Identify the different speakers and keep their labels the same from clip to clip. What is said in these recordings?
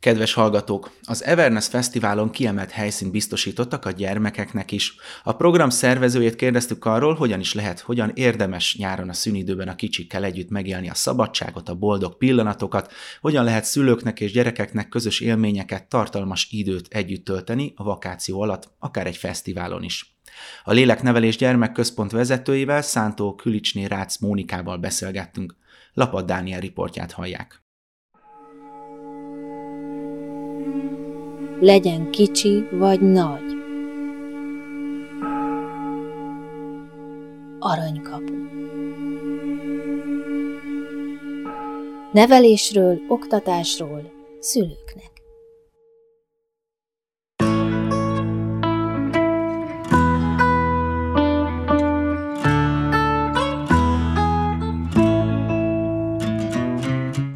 Speaker 1: Kedves hallgatók! Az Everness Fesztiválon kiemelt helyszínt biztosítottak a gyermekeknek is. A program szervezőjét kérdeztük arról, hogyan is lehet, hogyan érdemes nyáron a szünidőben a kicsikkel együtt megélni a szabadságot, a boldog pillanatokat, hogyan lehet szülőknek és gyerekeknek közös élményeket, tartalmas időt együtt tölteni a vakáció alatt, akár egy fesztiválon is. A Léleknevelés Gyermekközpont vezetőivel, Szántó Külicsné Rácz Mónikával beszélgettünk. Lapad Dániel riportját hallják.
Speaker 2: Legyen kicsi vagy nagy. Aranykapu Nevelésről, oktatásról szülőknek.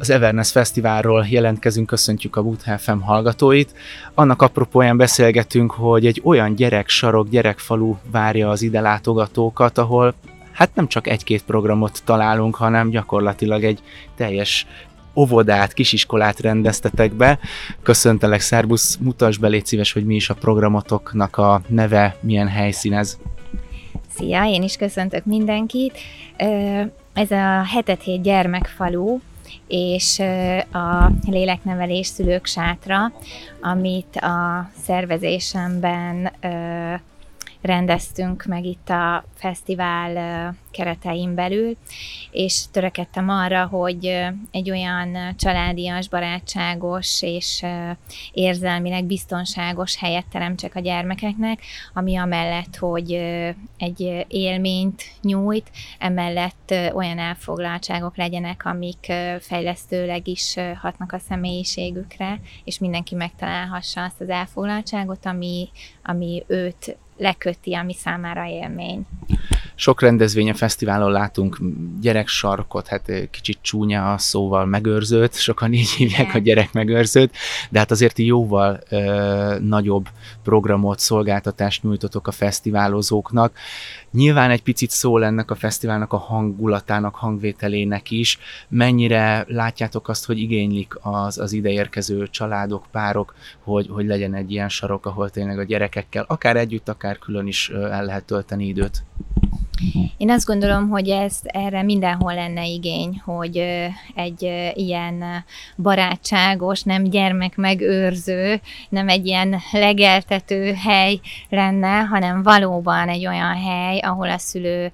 Speaker 1: Az Everness Fesztiválról jelentkezünk, köszöntjük a FM hallgatóit. Annak apropóján beszélgetünk, hogy egy olyan gyereksarok, gyerekfalu várja az ide látogatókat, ahol hát nem csak egy-két programot találunk, hanem gyakorlatilag egy teljes óvodát, kisiskolát rendeztetek be. Köszöntelek, Szerbusz, mutasd be, légy szíves, hogy mi is a programotoknak a neve, milyen helyszín ez.
Speaker 3: Szia, én is köszöntök mindenkit. Ez a hetet hét gyermekfalu, és a léleknevelés szülők sátra, amit a szervezésemben rendeztünk meg itt a fesztivál keretein belül, és törekedtem arra, hogy egy olyan családias, barátságos és érzelmileg biztonságos helyet teremtsek a gyermekeknek, ami amellett, hogy egy élményt nyújt, emellett olyan elfoglaltságok legyenek, amik fejlesztőleg is hatnak a személyiségükre, és mindenki megtalálhassa azt az elfoglaltságot, ami, ami őt leköti, ami számára élmény.
Speaker 1: Sok rendezvény a fesztiválon látunk gyereksarkot, hát kicsit csúnya a szóval megőrzőt, sokan így hívják a gyerek megőrzőt, de hát azért jóval ö, nagyobb programot, szolgáltatást nyújtotok a fesztiválozóknak. Nyilván egy picit szól ennek a fesztiválnak a hangulatának, hangvételének is. Mennyire látjátok azt, hogy igénylik az, az ideérkező családok, párok, hogy, hogy legyen egy ilyen sarok, ahol tényleg a gyerekekkel, akár együtt, akár külön is el lehet tölteni időt?
Speaker 3: Én azt gondolom, hogy ez erre mindenhol lenne igény, hogy egy ilyen barátságos, nem gyermek megőrző, nem egy ilyen legeltető hely lenne, hanem valóban egy olyan hely, ahol a szülő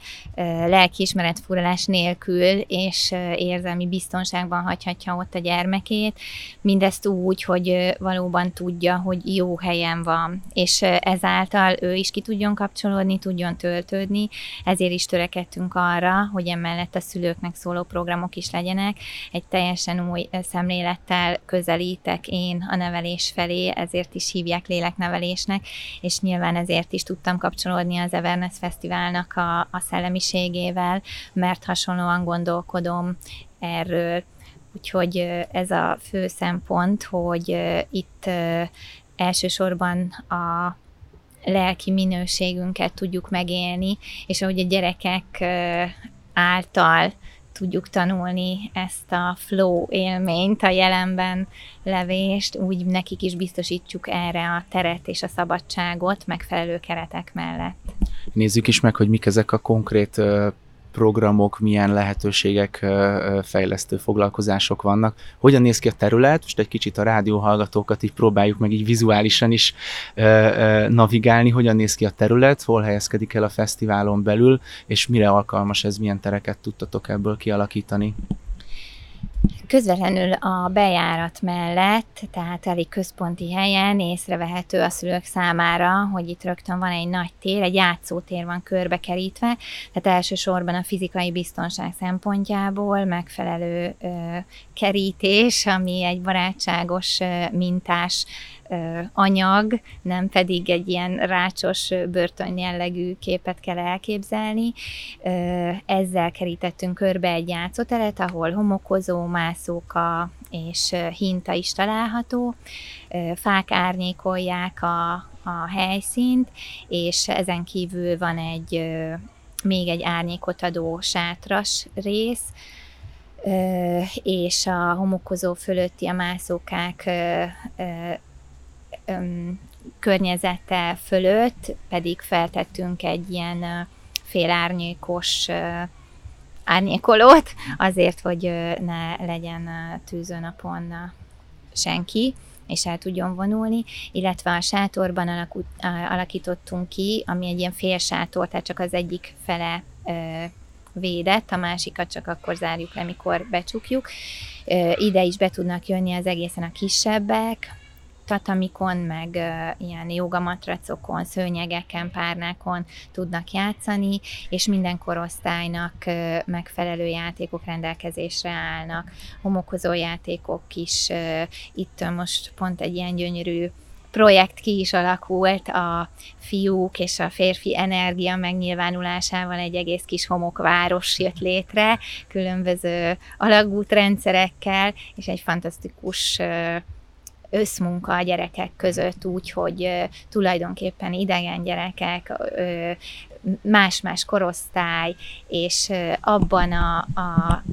Speaker 3: lelkiismeret furalás nélkül és érzelmi biztonságban hagyhatja ott a gyermekét, mindezt úgy, hogy valóban tudja, hogy jó helyen van, és ezáltal ő is ki tudjon kapcsolódni, tudjon töltődni, ezért is törekedtünk arra, hogy emellett a szülőknek szóló programok is legyenek. Egy teljesen új szemlélettel közelítek én a nevelés felé, ezért is hívják léleknevelésnek, és nyilván ezért is tudtam kapcsolódni az Everness Fesztiválnak a, a szellemiségével, mert hasonlóan gondolkodom erről. Úgyhogy ez a fő szempont, hogy itt elsősorban a lelki minőségünket tudjuk megélni, és ahogy a gyerekek által tudjuk tanulni ezt a flow élményt, a jelenben levést, úgy nekik is biztosítjuk erre a teret és a szabadságot megfelelő keretek mellett.
Speaker 1: Nézzük is meg, hogy mik ezek a konkrét programok, milyen lehetőségek, fejlesztő foglalkozások vannak. Hogyan néz ki a terület? Most egy kicsit a rádióhallgatókat így próbáljuk meg így vizuálisan is navigálni, hogyan néz ki a terület, hol helyezkedik el a fesztiválon belül, és mire alkalmas ez, milyen tereket tudtatok ebből kialakítani?
Speaker 3: Közvetlenül a bejárat mellett, tehát elég központi helyen észrevehető a szülők számára, hogy itt rögtön van egy nagy tér, egy játszótér van körbekerítve, tehát elsősorban a fizikai biztonság szempontjából megfelelő ö, kerítés, ami egy barátságos, mintás anyag, nem pedig egy ilyen rácsos börtön jellegű képet kell elképzelni. Ezzel kerítettünk körbe egy játszóteret, ahol homokozó, mászóka és hinta is található. Fák árnyékolják a, a helyszínt, és ezen kívül van egy még egy árnyékot adó sátras rész, és a homokozó fölötti a mászókák környezete fölött pedig feltettünk egy ilyen félárnyékos árnyékolót, azért, hogy ne legyen tűzőnapon senki, és el tudjon vonulni, illetve a sátorban alakut, alakítottunk ki, ami egy ilyen fél sátor, tehát csak az egyik fele védett, a másikat csak akkor zárjuk le, mikor becsukjuk. Ide is be tudnak jönni az egészen a kisebbek, tatamikon, meg uh, ilyen jogamatracokon, szőnyegeken, párnákon tudnak játszani, és minden korosztálynak uh, megfelelő játékok rendelkezésre állnak. Homokozó játékok is, itt most pont egy ilyen gyönyörű projekt ki is alakult a fiúk és a férfi energia megnyilvánulásával egy egész kis homokváros jött létre, különböző alagútrendszerekkel, és egy fantasztikus összmunka a gyerekek között úgy, hogy tulajdonképpen idegen gyerekek, más-más korosztály, és abban a, a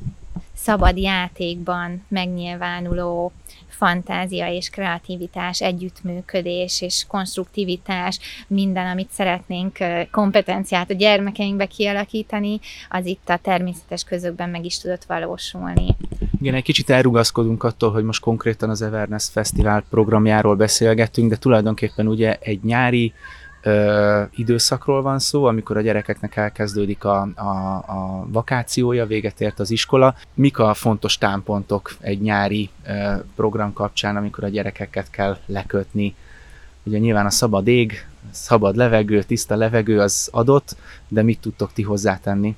Speaker 3: szabad játékban megnyilvánuló fantázia és kreativitás, együttműködés és konstruktivitás, minden, amit szeretnénk kompetenciát a gyermekeinkbe kialakítani, az itt a természetes közökben meg is tudott valósulni.
Speaker 1: Igen, egy kicsit elrugaszkodunk attól, hogy most konkrétan az Everness Fesztivál programjáról beszélgettünk, de tulajdonképpen ugye egy nyári ö, időszakról van szó, amikor a gyerekeknek elkezdődik a, a, a vakációja, véget ért az iskola. Mik a fontos támpontok egy nyári ö, program kapcsán, amikor a gyerekeket kell lekötni? Ugye nyilván a szabad ég, szabad levegő, tiszta levegő az adott, de mit tudtok ti hozzátenni?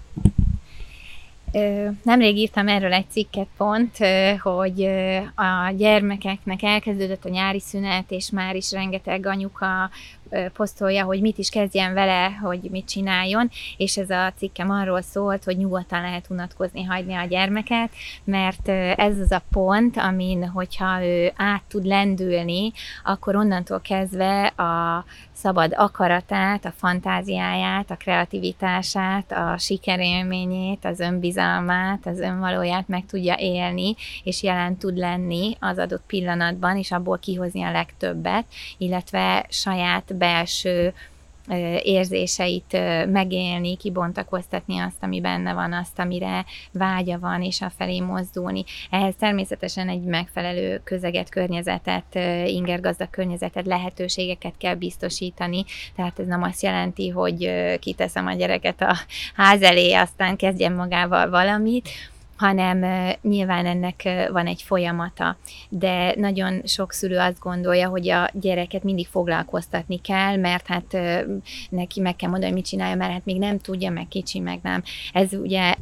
Speaker 3: Nemrég írtam erről egy cikket pont, hogy a gyermekeknek elkezdődött a nyári szünet, és már is rengeteg anyuka posztolja, hogy mit is kezdjen vele, hogy mit csináljon, és ez a cikkem arról szólt, hogy nyugodtan lehet unatkozni, hagyni a gyermeket, mert ez az a pont, amin, hogyha ő át tud lendülni, akkor onnantól kezdve a szabad akaratát, a fantáziáját, a kreativitását, a sikerélményét, az önbizalmát, az önvalóját meg tudja élni, és jelen tud lenni az adott pillanatban, és abból kihozni a legtöbbet, illetve saját belső érzéseit megélni, kibontakoztatni azt, ami benne van, azt, amire vágya van, és a felé mozdulni. Ehhez természetesen egy megfelelő közeget, környezetet, ingergazdag környezetet, lehetőségeket kell biztosítani, tehát ez nem azt jelenti, hogy kiteszem a gyereket a ház elé, aztán kezdjen magával valamit, hanem nyilván ennek van egy folyamata. De nagyon sok szülő azt gondolja, hogy a gyereket mindig foglalkoztatni kell, mert hát neki meg kell mondani, hogy mit csinálja, mert hát még nem tudja, meg kicsi, meg nem. Ez ugye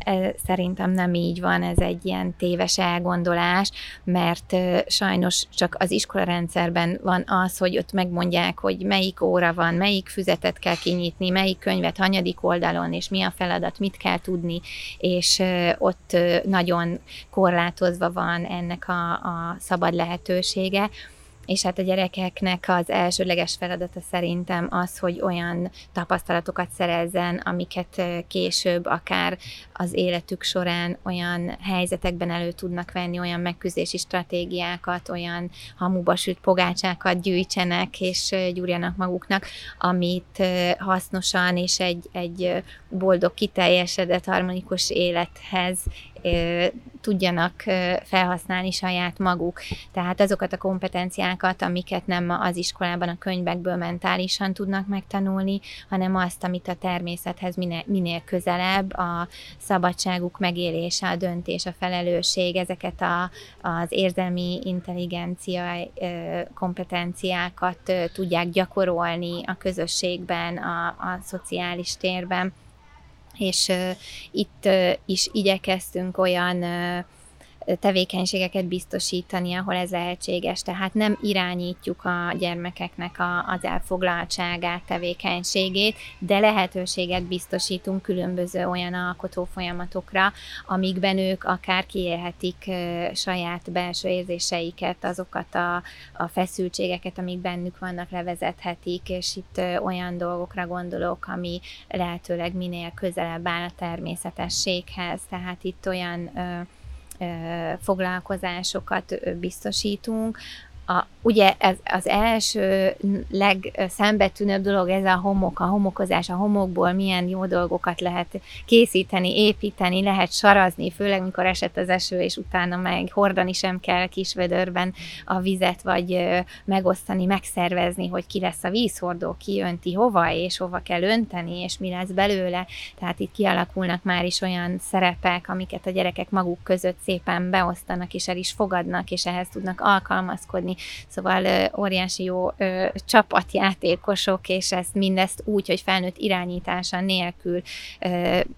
Speaker 3: szerintem nem így van, ez egy ilyen téves elgondolás, mert sajnos csak az iskolarendszerben van az, hogy ott megmondják, hogy melyik óra van, melyik füzetet kell kinyitni, melyik könyvet, hanyadik oldalon, és mi a feladat, mit kell tudni, és ott nagyon korlátozva van ennek a, a szabad lehetősége. És hát a gyerekeknek az elsőleges feladata szerintem az, hogy olyan tapasztalatokat szerezzen, amiket később akár az életük során olyan helyzetekben elő tudnak venni, olyan megküzdési stratégiákat, olyan hamuba süt pogácsákat gyűjtsenek és gyúrjanak maguknak, amit hasznosan és egy, egy boldog, kiteljesedett, harmonikus élethez tudjanak felhasználni saját maguk. Tehát azokat a kompetenciákat, amiket nem az iskolában, a könyvekből mentálisan tudnak megtanulni, hanem azt, amit a természethez minél, minél közelebb, a szabadságuk megélése, a döntés, a felelősség, ezeket a, az érzelmi intelligencia kompetenciákat tudják gyakorolni a közösségben, a, a szociális térben és itt is igyekeztünk olyan tevékenységeket biztosítani, ahol ez lehetséges. Tehát nem irányítjuk a gyermekeknek a, az elfoglaltságát, tevékenységét, de lehetőséget biztosítunk különböző olyan alkotó folyamatokra, amikben ők akár kiélhetik saját belső érzéseiket, azokat a, a feszültségeket, amik bennük vannak, levezethetik, és itt olyan dolgokra gondolok, ami lehetőleg minél közelebb áll a természetességhez. Tehát itt olyan foglalkozásokat biztosítunk, a, ugye ez az első legszembetűnőbb dolog ez a homok, a homokozás, a homokból milyen jó dolgokat lehet készíteni, építeni, lehet sarazni, főleg mikor esett az eső, és utána meg hordani sem kell kisvödörben a vizet, vagy megosztani, megszervezni, hogy ki lesz a vízhordó, ki önti hova, és hova kell önteni, és mi lesz belőle. Tehát itt kialakulnak már is olyan szerepek, amiket a gyerekek maguk között szépen beosztanak, és el is fogadnak, és ehhez tudnak alkalmazkodni Szóval óriási jó csapatjátékosok, és ezt mindezt úgy, hogy felnőtt irányítása nélkül,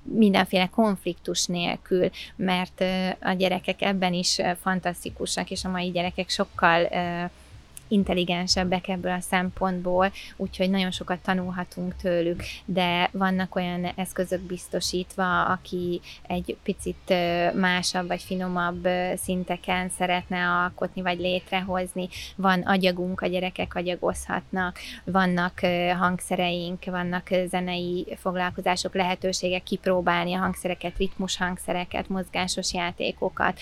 Speaker 3: mindenféle konfliktus nélkül, mert a gyerekek ebben is fantasztikusak, és a mai gyerekek sokkal intelligensebbek ebből a szempontból, úgyhogy nagyon sokat tanulhatunk tőlük, de vannak olyan eszközök biztosítva, aki egy picit másabb vagy finomabb szinteken szeretne alkotni vagy létrehozni. Van agyagunk, a gyerekek agyagozhatnak, vannak hangszereink, vannak zenei foglalkozások, lehetőségek kipróbálni a hangszereket, ritmus hangszereket, mozgásos játékokat,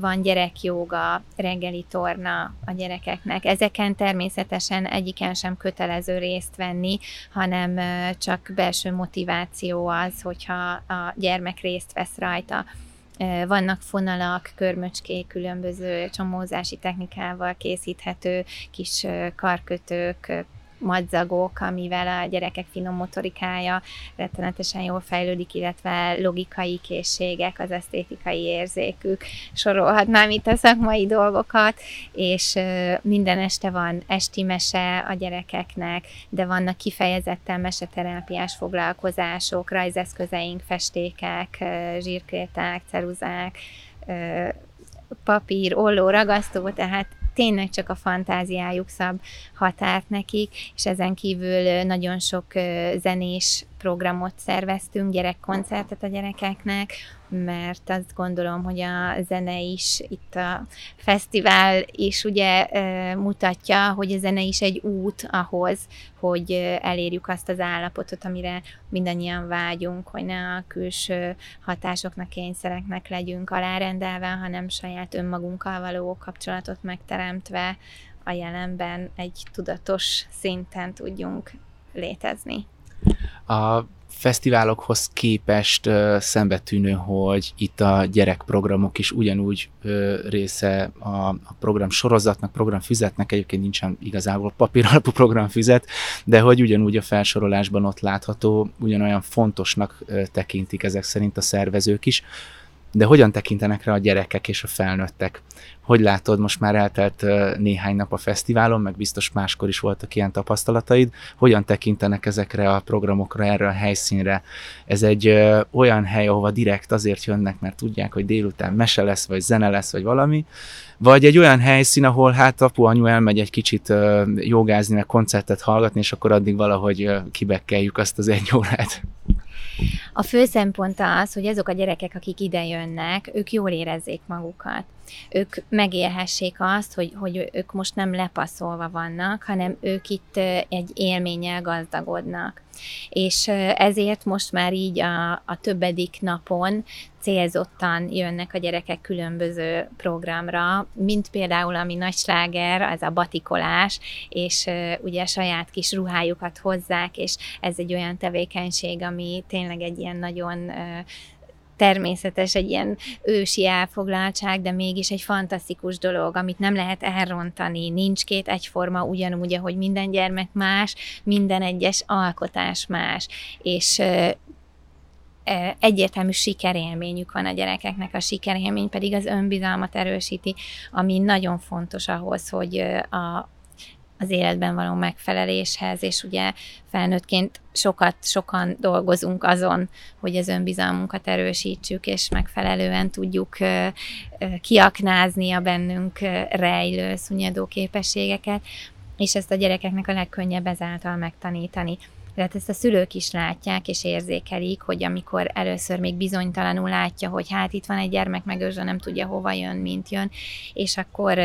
Speaker 3: van gyerekjoga, reggeli torna a gyerekeknek, Ezeken természetesen egyiken sem kötelező részt venni, hanem csak belső motiváció az, hogyha a gyermek részt vesz rajta. Vannak fonalak, körmöcskék, különböző csomózási technikával készíthető kis karkötők, madzagok, amivel a gyerekek finom motorikája rettenetesen jól fejlődik, illetve logikai készségek, az esztétikai érzékük. Sorolhatnám itt a szakmai dolgokat, és minden este van esti mese a gyerekeknek, de vannak kifejezetten meseterápiás foglalkozások, rajzeszközeink, festékek, zsírkréták, ceruzák, papír, olló, ragasztó, tehát tényleg csak a fantáziájuk szab határt nekik, és ezen kívül nagyon sok zenés programot szerveztünk, gyerekkoncertet a gyerekeknek, mert azt gondolom, hogy a zene is, itt a fesztivál is ugye mutatja, hogy a zene is egy út ahhoz, hogy elérjük azt az állapotot, amire mindannyian vágyunk, hogy ne a külső hatásoknak, kényszereknek legyünk alárendelve, hanem saját önmagunkkal való kapcsolatot megteremtve a jelenben egy tudatos szinten tudjunk létezni.
Speaker 1: A fesztiválokhoz képest uh, szembetűnő, hogy itt a gyerekprogramok is ugyanúgy része a, program sorozatnak, programfüzetnek, egyébként nincsen igazából papíralapú programfüzet, de hogy ugyanúgy a felsorolásban ott látható, ugyanolyan fontosnak tekintik ezek szerint a szervezők is. De hogyan tekintenek rá a gyerekek és a felnőttek? Hogy látod, most már eltelt néhány nap a fesztiválon, meg biztos máskor is voltak ilyen tapasztalataid, hogyan tekintenek ezekre a programokra, erre a helyszínre? Ez egy ö, olyan hely, ahova direkt azért jönnek, mert tudják, hogy délután mese lesz, vagy zene lesz, vagy valami, vagy egy olyan helyszín, ahol hát apu, anyu elmegy egy kicsit ö, jogázni, meg koncertet hallgatni, és akkor addig valahogy ö, kibekkeljük azt az egy órát.
Speaker 3: A fő szempont az, hogy azok a gyerekek, akik ide jönnek, ők jól érezzék magukat. Ők megélhessék azt, hogy, hogy ők most nem lepaszolva vannak, hanem ők itt egy élménnyel gazdagodnak. És ezért most már így a, a többedik napon célzottan jönnek a gyerekek különböző programra, mint például ami nagy sláger, az a batikolás, és ugye saját kis ruhájukat hozzák, és ez egy olyan tevékenység, ami tényleg egy ilyen nagyon természetes, egy ilyen ősi elfoglaltság, de mégis egy fantasztikus dolog, amit nem lehet elrontani. Nincs két egyforma, ugyanúgy, ahogy minden gyermek más, minden egyes alkotás más. És egyértelmű sikerélményük van a gyerekeknek, a sikerélmény pedig az önbizalmat erősíti, ami nagyon fontos ahhoz, hogy a, az életben való megfeleléshez, és ugye felnőttként sokat, sokan dolgozunk azon, hogy az önbizalmunkat erősítsük, és megfelelően tudjuk kiaknázni a bennünk rejlő szunnyadó képességeket, és ezt a gyerekeknek a legkönnyebb ezáltal megtanítani. Tehát ezt a szülők is látják és érzékelik, hogy amikor először még bizonytalanul látja, hogy hát itt van egy gyermek megőrző, nem tudja hova jön, mint jön, és akkor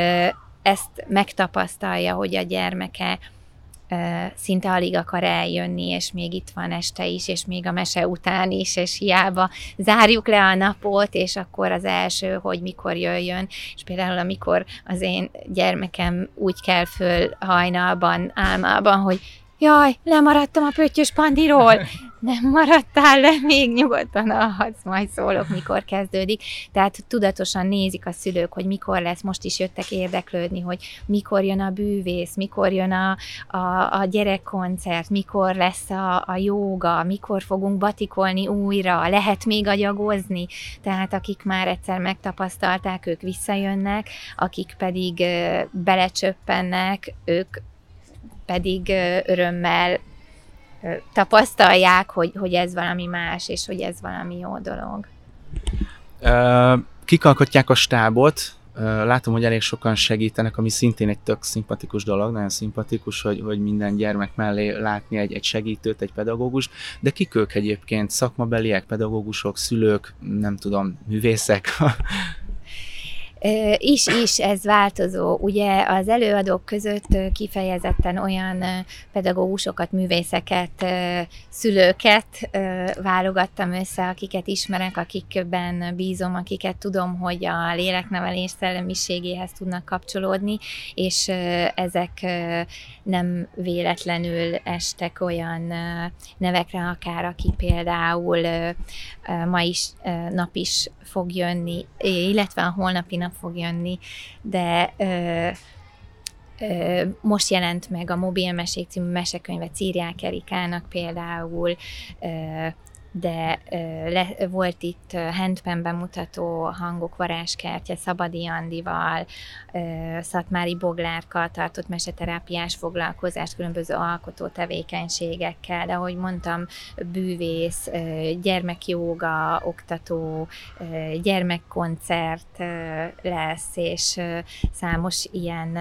Speaker 3: ezt megtapasztalja, hogy a gyermeke szinte alig akar eljönni, és még itt van este is, és még a mese után is, és hiába zárjuk le a napot, és akkor az első, hogy mikor jöjjön, és például amikor az én gyermekem úgy kell föl hajnalban, álmában, hogy jaj, lemaradtam a pöttyös pandiról, nem maradtál le, még nyugodtan alhatsz, majd szólok, mikor kezdődik. Tehát tudatosan nézik a szülők, hogy mikor lesz, most is jöttek érdeklődni, hogy mikor jön a bűvész, mikor jön a, a, a gyerekkoncert, mikor lesz a, a jóga, mikor fogunk batikolni újra, lehet még agyagozni. Tehát akik már egyszer megtapasztalták, ők visszajönnek, akik pedig belecsöppennek, ők pedig örömmel tapasztalják, hogy, hogy ez valami más, és hogy ez valami jó dolog.
Speaker 1: Kik alkotják a stábot? Látom, hogy elég sokan segítenek, ami szintén egy tök szimpatikus dolog, nagyon szimpatikus, hogy, hogy minden gyermek mellé látni egy, egy segítőt, egy pedagógus, de kik ők egyébként? Szakmabeliek, pedagógusok, szülők, nem tudom, művészek?
Speaker 3: is, is ez változó. Ugye az előadók között kifejezetten olyan pedagógusokat, művészeket, szülőket válogattam össze, akiket ismerek, akikben bízom, akiket tudom, hogy a léleknevelés szellemiségéhez tudnak kapcsolódni, és ezek nem véletlenül estek olyan nevekre, akár aki például ma is, nap is fog jönni, illetve a holnapi nap fog jönni, de ö, ö, most jelent meg a Mobilmesék című mesekönyve Círiák Erikának például, ö, de le, volt itt handpen bemutató hangok varázskertje Szabadi Andival, Szatmári Boglárka tartott meseterápiás foglalkozást, különböző alkotó tevékenységekkel, de ahogy mondtam, bűvész, gyermekjóga, oktató, gyermekkoncert lesz, és számos ilyen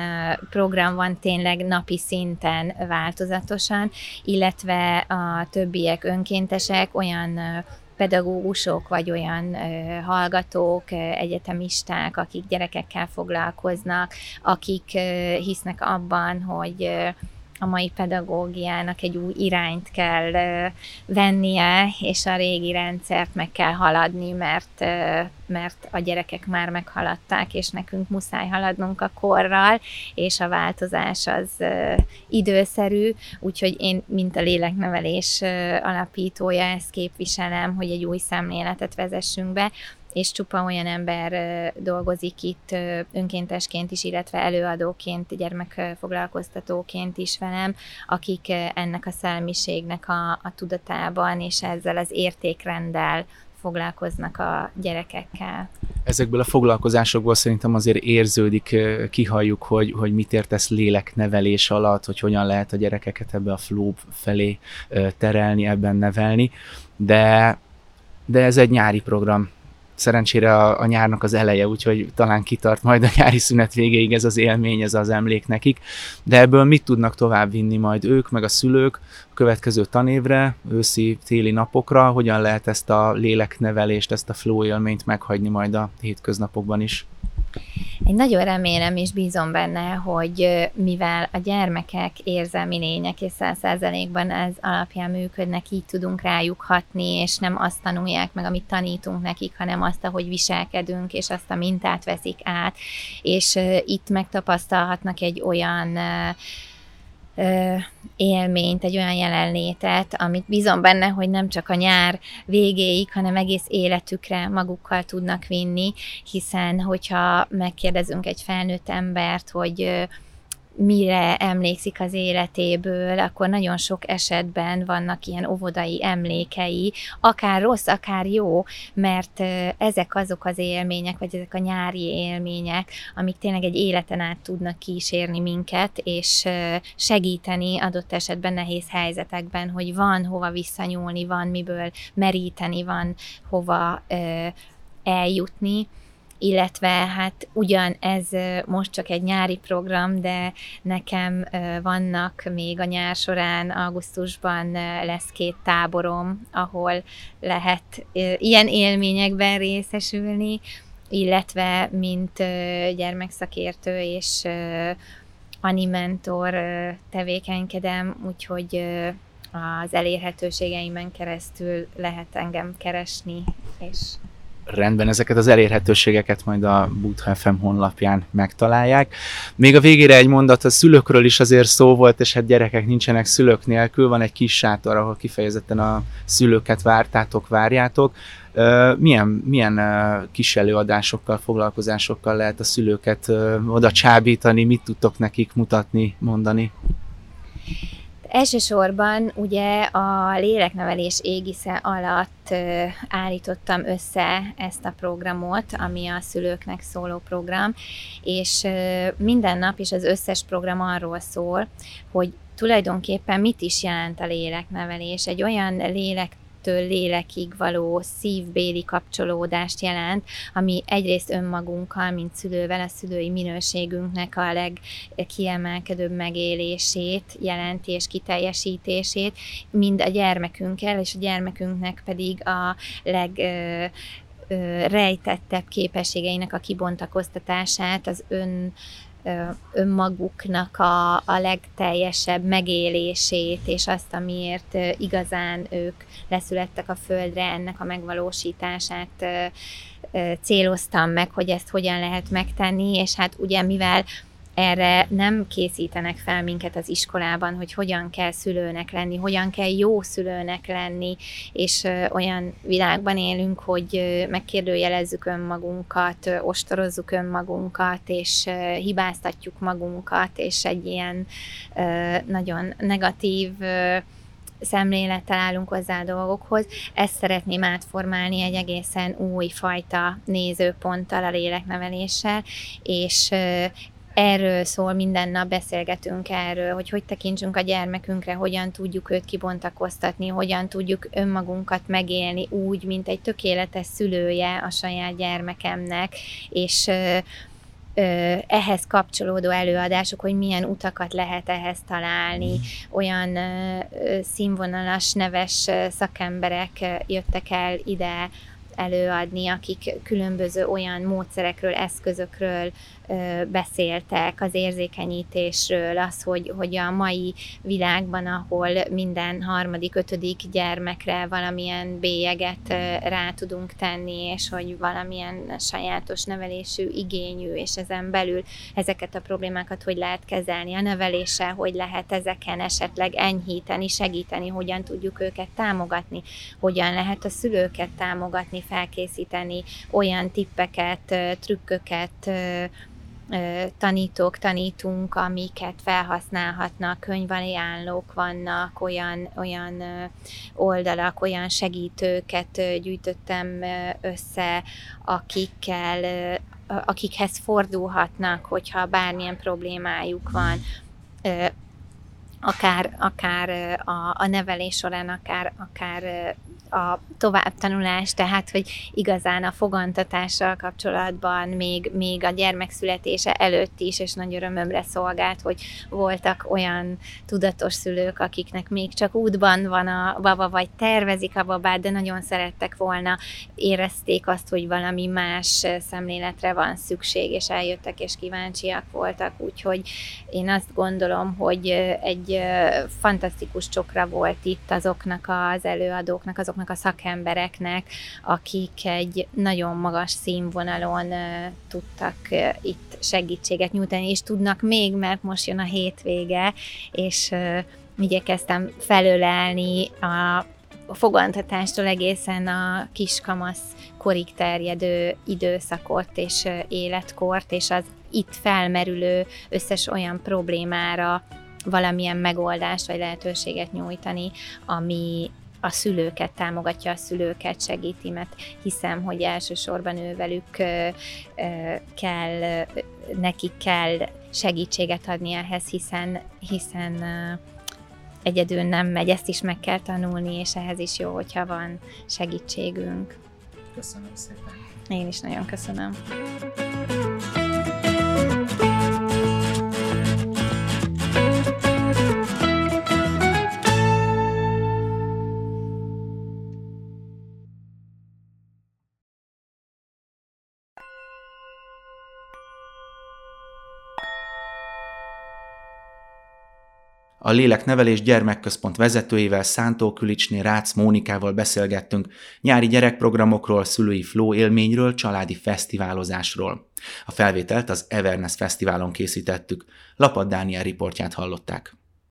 Speaker 3: program van tényleg napi szinten változatosan, illetve a többiek önkéntesek olyan olyan pedagógusok, vagy olyan hallgatók, egyetemisták, akik gyerekekkel foglalkoznak, akik hisznek abban, hogy a mai pedagógiának egy új irányt kell vennie, és a régi rendszert meg kell haladni, mert, mert a gyerekek már meghaladták, és nekünk muszáj haladnunk a korral, és a változás az időszerű, úgyhogy én, mint a léleknevelés alapítója, ezt képviselem, hogy egy új szemléletet vezessünk be, és csupa olyan ember dolgozik itt önkéntesként is, illetve előadóként, gyermekfoglalkoztatóként is velem, akik ennek a szelmiségnek a, a tudatában és ezzel az értékrenddel foglalkoznak a gyerekekkel.
Speaker 1: Ezekből a foglalkozásokból szerintem azért érződik, kihalljuk, hogy, hogy mit értesz léleknevelés alatt, hogy hogyan lehet a gyerekeket ebbe a flow felé terelni, ebben nevelni, de, de ez egy nyári program, szerencsére a, a nyárnak az eleje, úgyhogy talán kitart majd a nyári szünet végéig ez az élmény, ez az emlék nekik. De ebből mit tudnak tovább vinni majd ők, meg a szülők a következő tanévre, őszi, téli napokra, hogyan lehet ezt a léleknevelést, ezt a flow élményt meghagyni majd a hétköznapokban is?
Speaker 3: Én nagyon remélem és bízom benne, hogy mivel a gyermekek érzelmi lények, és száz százalékban ez alapján működnek, így tudunk rájuk hatni, és nem azt tanulják meg, amit tanítunk nekik, hanem azt, ahogy viselkedünk, és azt a mintát veszik át, és itt megtapasztalhatnak egy olyan élményt, egy olyan jelenlétet, amit bízom benne, hogy nem csak a nyár végéig, hanem egész életükre magukkal tudnak vinni, hiszen hogyha megkérdezünk egy felnőtt embert, hogy mire emlékszik az életéből, akkor nagyon sok esetben vannak ilyen óvodai emlékei, akár rossz, akár jó, mert ezek azok az élmények, vagy ezek a nyári élmények, amik tényleg egy életen át tudnak kísérni minket, és segíteni adott esetben nehéz helyzetekben, hogy van hova visszanyúlni, van miből meríteni, van hova eljutni illetve hát ugyan ez most csak egy nyári program, de nekem vannak még a nyár során, augusztusban lesz két táborom, ahol lehet ilyen élményekben részesülni, illetve mint gyermekszakértő és animentor tevékenykedem, úgyhogy az elérhetőségeimen keresztül lehet engem keresni, és
Speaker 1: rendben, ezeket az elérhetőségeket majd a Butha FM honlapján megtalálják. Még a végére egy mondat, a szülőkről is azért szó volt, és hát gyerekek nincsenek szülők nélkül, van egy kis sátor, ahol kifejezetten a szülőket vártátok, várjátok. Milyen, milyen kis előadásokkal, foglalkozásokkal lehet a szülőket oda csábítani, mit tudtok nekik mutatni, mondani?
Speaker 3: Elsősorban ugye a léleknevelés égisze alatt állítottam össze ezt a programot, ami a szülőknek szóló program, és minden nap is az összes program arról szól, hogy tulajdonképpen mit is jelent a léleknevelés. Egy olyan lélek léltől lélekig való szívbéli kapcsolódást jelent, ami egyrészt önmagunkkal, mint szülővel, a szülői minőségünknek a legkiemelkedőbb megélését jelenti és kiteljesítését, mind a gyermekünkkel, és a gyermekünknek pedig a leg rejtettebb képességeinek a kibontakoztatását, az ön önmaguknak a, a legteljesebb megélését, és azt, amiért igazán ők leszülettek a földre, ennek a megvalósítását céloztam meg, hogy ezt hogyan lehet megtenni, és hát ugye mivel erre nem készítenek fel minket az iskolában, hogy hogyan kell szülőnek lenni, hogyan kell jó szülőnek lenni, és olyan világban élünk, hogy megkérdőjelezzük önmagunkat, ostorozzuk önmagunkat, és hibáztatjuk magunkat, és egy ilyen nagyon negatív szemlélettel állunk hozzá a dolgokhoz. Ezt szeretném átformálni egy egészen új fajta nézőponttal, a lélekneveléssel, és erről szól, minden nap beszélgetünk erről, hogy hogy tekintsünk a gyermekünkre, hogyan tudjuk őt kibontakoztatni, hogyan tudjuk önmagunkat megélni úgy, mint egy tökéletes szülője a saját gyermekemnek, és ehhez kapcsolódó előadások, hogy milyen utakat lehet ehhez találni. Olyan színvonalas, neves szakemberek jöttek el ide előadni, akik különböző olyan módszerekről, eszközökről beszéltek az érzékenyítésről, az, hogy, hogy a mai világban, ahol minden harmadik, ötödik gyermekre valamilyen bélyeget rá tudunk tenni, és hogy valamilyen sajátos nevelésű igényű, és ezen belül ezeket a problémákat hogy lehet kezelni, a neveléssel, hogy lehet ezeken esetleg enyhíteni, segíteni, hogyan tudjuk őket támogatni, hogyan lehet a szülőket támogatni, felkészíteni, olyan tippeket, trükköket, tanítók, tanítunk, amiket felhasználhatnak, könyvajánlók vannak, olyan, olyan oldalak, olyan segítőket gyűjtöttem össze, akikkel, akikhez fordulhatnak, hogyha bármilyen problémájuk van. Akár, akár a, a nevelés során, akár, akár a továbbtanulás, tehát hogy igazán a fogantatással kapcsolatban még, még a gyermek születése előtt is, és nagy örömömre szolgált, hogy voltak olyan tudatos szülők, akiknek még csak útban van a baba, vagy tervezik a babát, de nagyon szerettek volna, érezték azt, hogy valami más szemléletre van szükség, és eljöttek és kíváncsiak voltak, úgyhogy én azt gondolom, hogy egy fantasztikus csokra volt itt azoknak az előadóknak, azoknak azoknak a szakembereknek, akik egy nagyon magas színvonalon tudtak itt segítséget nyújtani, és tudnak még, mert most jön a hétvége, és igyekeztem felölelni a a fogantatástól egészen a kiskamasz korig terjedő időszakot és életkort, és az itt felmerülő összes olyan problémára valamilyen megoldást vagy lehetőséget nyújtani, ami, a szülőket támogatja, a szülőket segíti, mert hiszem, hogy elsősorban ővelük kell, nekik kell segítséget adni ehhez, hiszen, hiszen egyedül nem megy, ezt is meg kell tanulni, és ehhez is jó, hogyha van segítségünk.
Speaker 1: Köszönöm szépen.
Speaker 3: Én is nagyon köszönöm.
Speaker 1: A Léleknevelés Gyermekközpont vezetőjével Szántó Külicsné Rácz Mónikával beszélgettünk nyári gyerekprogramokról, szülői flow élményről, családi fesztiválozásról. A felvételt az Everness Fesztiválon készítettük. Lapad Dániel riportját hallották.